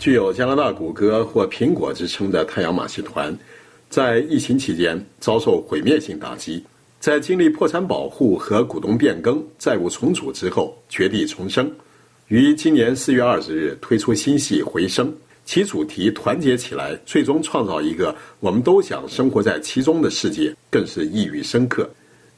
具有加拿大谷歌或苹果之称的太阳马戏团，在疫情期间遭受毁灭性打击，在经历破产保护和股东变更、债务重组之后，绝地重生，于今年四月二十日推出新戏《回声》，其主题“团结起来，最终创造一个我们都想生活在其中的世界”更是意蕴深刻。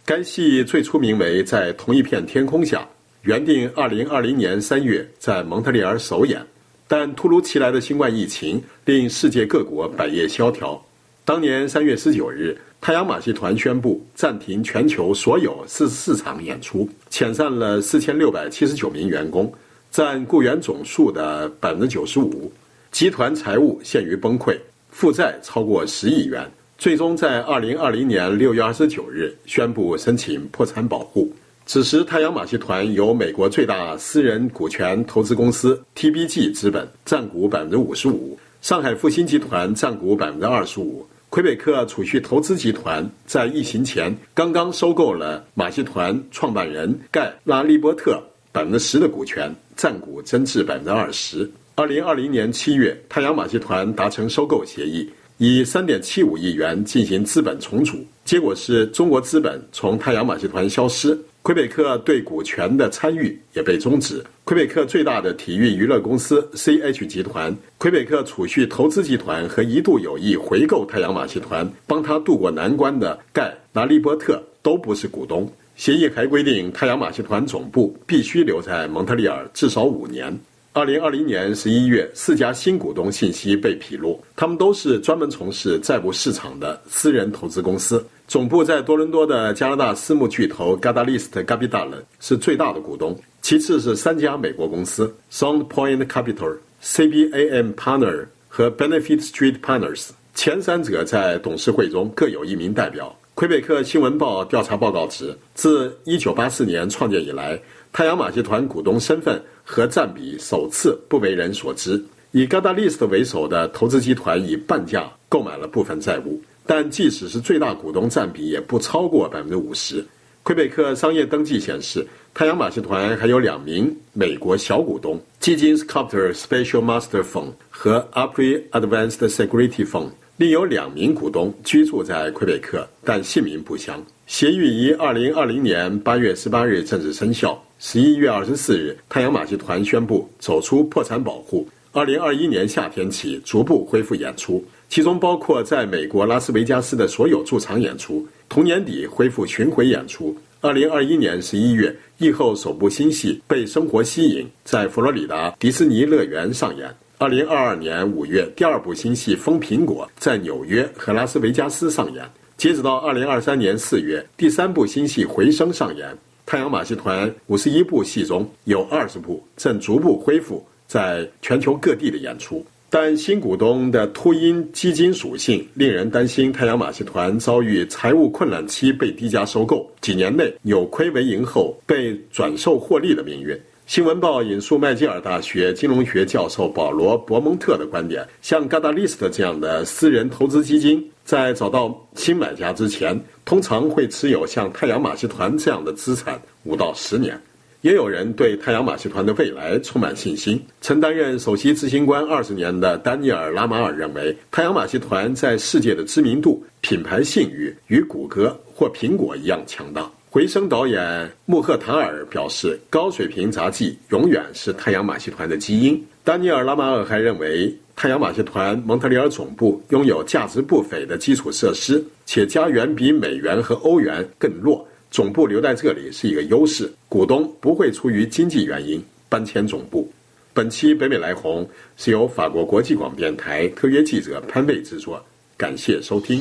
该戏最初名为《在同一片天空下》。原定二零二零年三月在蒙特利尔首演，但突如其来的新冠疫情令世界各国百业萧条。当年三月十九日，太阳马戏团宣布暂停全球所有四十四场演出，遣散了四千六百七十九名员工，占雇员总数的百分之九十五。集团财务陷于崩溃，负债超过十亿元，最终在二零二零年六月二十九日宣布申请破产保护。此时，太阳马戏团由美国最大私人股权投资公司 TBG 资本占股百分之五十五，上海复星集团占股百分之二十五，魁北克储蓄投资集团在疫情前刚刚收购了马戏团创办人盖拉利波特百分之十的股权，占股增至百分之二十。二零二零年七月，太阳马戏团达成收购协议，以三点七五亿元进行资本重组，结果是中国资本从太阳马戏团消失。魁北克对股权的参与也被终止。魁北克最大的体育娱乐公司 CH 集团、魁北克储蓄投资集团和一度有意回购太阳马戏团、帮他渡过难关的盖拿利波特都不是股东。协议还规定，太阳马戏团总部必须留在蒙特利尔至少五年。二零二零年十一月，四家新股东信息被披露，他们都是专门从事债务市场的私人投资公司，总部在多伦多的加拿大私募巨头 Gadalist Gabi Dalen 是最大的股东，其次是三家美国公司 Sound Point Capital、CBAM Partner 和 Benefit Street Partners，前三者在董事会中各有一名代表。魁北克新闻报调查报告指，自一九八四年创建以来，太阳马戏团股东身份和占比首次不为人所知。以 Gadalist 为首的投资集团以半价购买了部分债务，但即使是最大股东占比也不超过百分之五十。魁北克商业登记显示，太阳马戏团还有两名美国小股东：基金 Sculptor Special Master Fund 和 Apri Advanced Security Fund。另有两名股东居住在魁北克，但姓名不详。协议于二零二零年八月十八日正式生效。十一月二十四日，太阳马戏团宣布走出破产保护。二零二一年夏天起逐步恢复演出，其中包括在美国拉斯维加斯的所有驻场演出。同年底恢复巡回演出。二零二一年十一月，疫后首部新戏《被生活吸引》在佛罗里达迪士尼乐园上演。二零二二年五月，第二部新戏《疯苹果》在纽约和拉斯维加斯上演。截止到二零二三年四月，第三部新戏《回声》上演。太阳马戏团五十一部戏中有二十部正逐步恢复在全球各地的演出，但新股东的秃鹰基金属性令人担心，太阳马戏团遭遇财务困难期被低价收购，几年内扭亏为盈后被转售获利的命运。新闻报引述麦吉尔大学金融学教授保罗·伯蒙特的观点，像 Catalyst 这样的私人投资基金，在找到新买家之前，通常会持有像太阳马戏团这样的资产五到十年。也有人对太阳马戏团的未来充满信心。曾担任首席执行官二十年的丹尼尔·拉马尔认为，太阳马戏团在世界的知名度、品牌信誉与谷歌或苹果一样强大。回声导演穆赫塔尔表示，高水平杂技永远是太阳马戏团的基因。丹尼尔·拉马尔还认为，太阳马戏团蒙特利尔总部拥有价值不菲的基础设施，且加元比美元和欧元更弱，总部留在这里是一个优势。股东不会出于经济原因搬迁总部。本期北美来红是由法国国际广播电台特约记者潘贝制作，感谢收听。